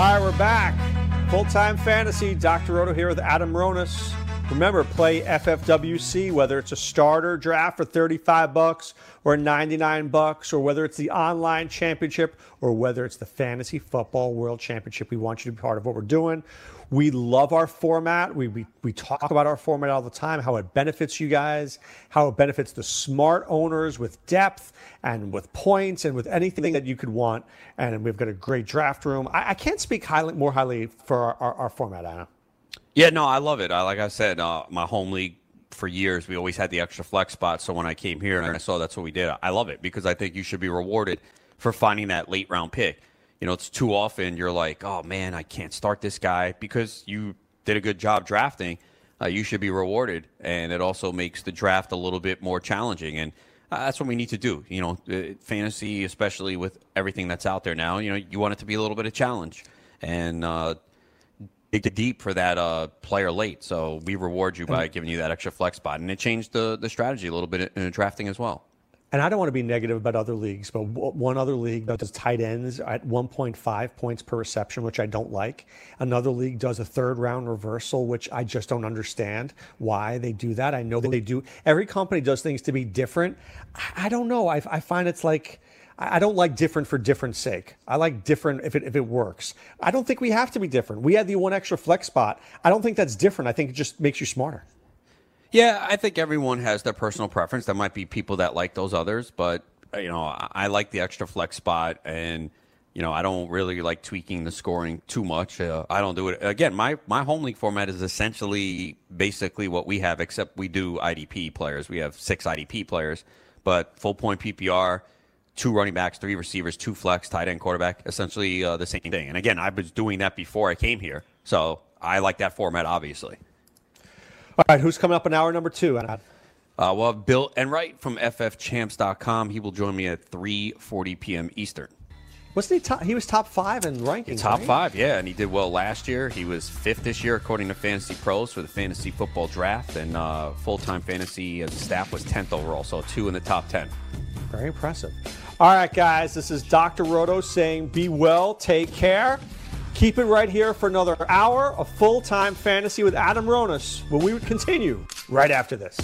All right, we're back. Full time fantasy. Dr. Roto here with Adam Ronis. Remember, play FFWC, whether it's a starter draft for 35 bucks or 99 bucks, or whether it's the online championship or whether it's the fantasy football world championship. We want you to be part of what we're doing. We love our format. We, we, we talk about our format all the time, how it benefits you guys, how it benefits the smart owners with depth and with points and with anything that you could want. And we've got a great draft room. I, I can't speak highly, more highly for our, our, our format, Anna. Yeah, no, I love it. I, like I said, uh, my home league for years, we always had the extra flex spot. So when I came here and I saw that's what we did, I love it because I think you should be rewarded for finding that late round pick. You know, it's too often you're like, oh man, I can't start this guy because you did a good job drafting. Uh, you should be rewarded, and it also makes the draft a little bit more challenging. And uh, that's what we need to do. You know, uh, fantasy, especially with everything that's out there now. You know, you want it to be a little bit of challenge, and uh, dig the deep for that uh, player late. So we reward you by giving you that extra flex spot, and it changed the the strategy a little bit in drafting as well. And I don't want to be negative about other leagues, but one other league that does tight ends at 1.5 points per reception, which I don't like. Another league does a third round reversal, which I just don't understand why they do that. I know that they do. Every company does things to be different. I don't know. I, I find it's like. I don't like different for different sake. I like different if it, if it works. I don't think we have to be different. We had the one extra flex spot. I don't think that's different. I think it just makes you smarter. Yeah, I think everyone has their personal preference. There might be people that like those others, but you know, I, I like the extra flex spot, and you know, I don't really like tweaking the scoring too much. Uh, I don't do it again. My my home league format is essentially basically what we have, except we do IDP players. We have six IDP players, but full point PPR, two running backs, three receivers, two flex, tight end, quarterback, essentially uh, the same thing. And again, I was doing that before I came here, so I like that format, obviously. All right, who's coming up in hour number two? Anad? Uh, well, Bill Enright from FFChamps.com. He will join me at 3:40 p.m. Eastern. Wasn't he top? He was top five in rankings. Top right? five, yeah, and he did well last year. He was fifth this year according to Fantasy Pros for the fantasy football draft, and uh, full-time fantasy as staff was tenth overall, so two in the top ten. Very impressive. All right, guys, this is Dr. Roto saying be well, take care. Keep it right here for another hour of full time fantasy with Adam Ronis when we would continue right after this.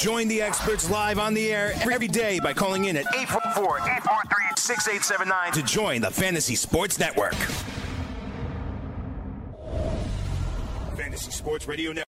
Join the experts live on the air every day by calling in at 844-843-6879 to join the Fantasy Sports Network. Fantasy Sports Radio Network.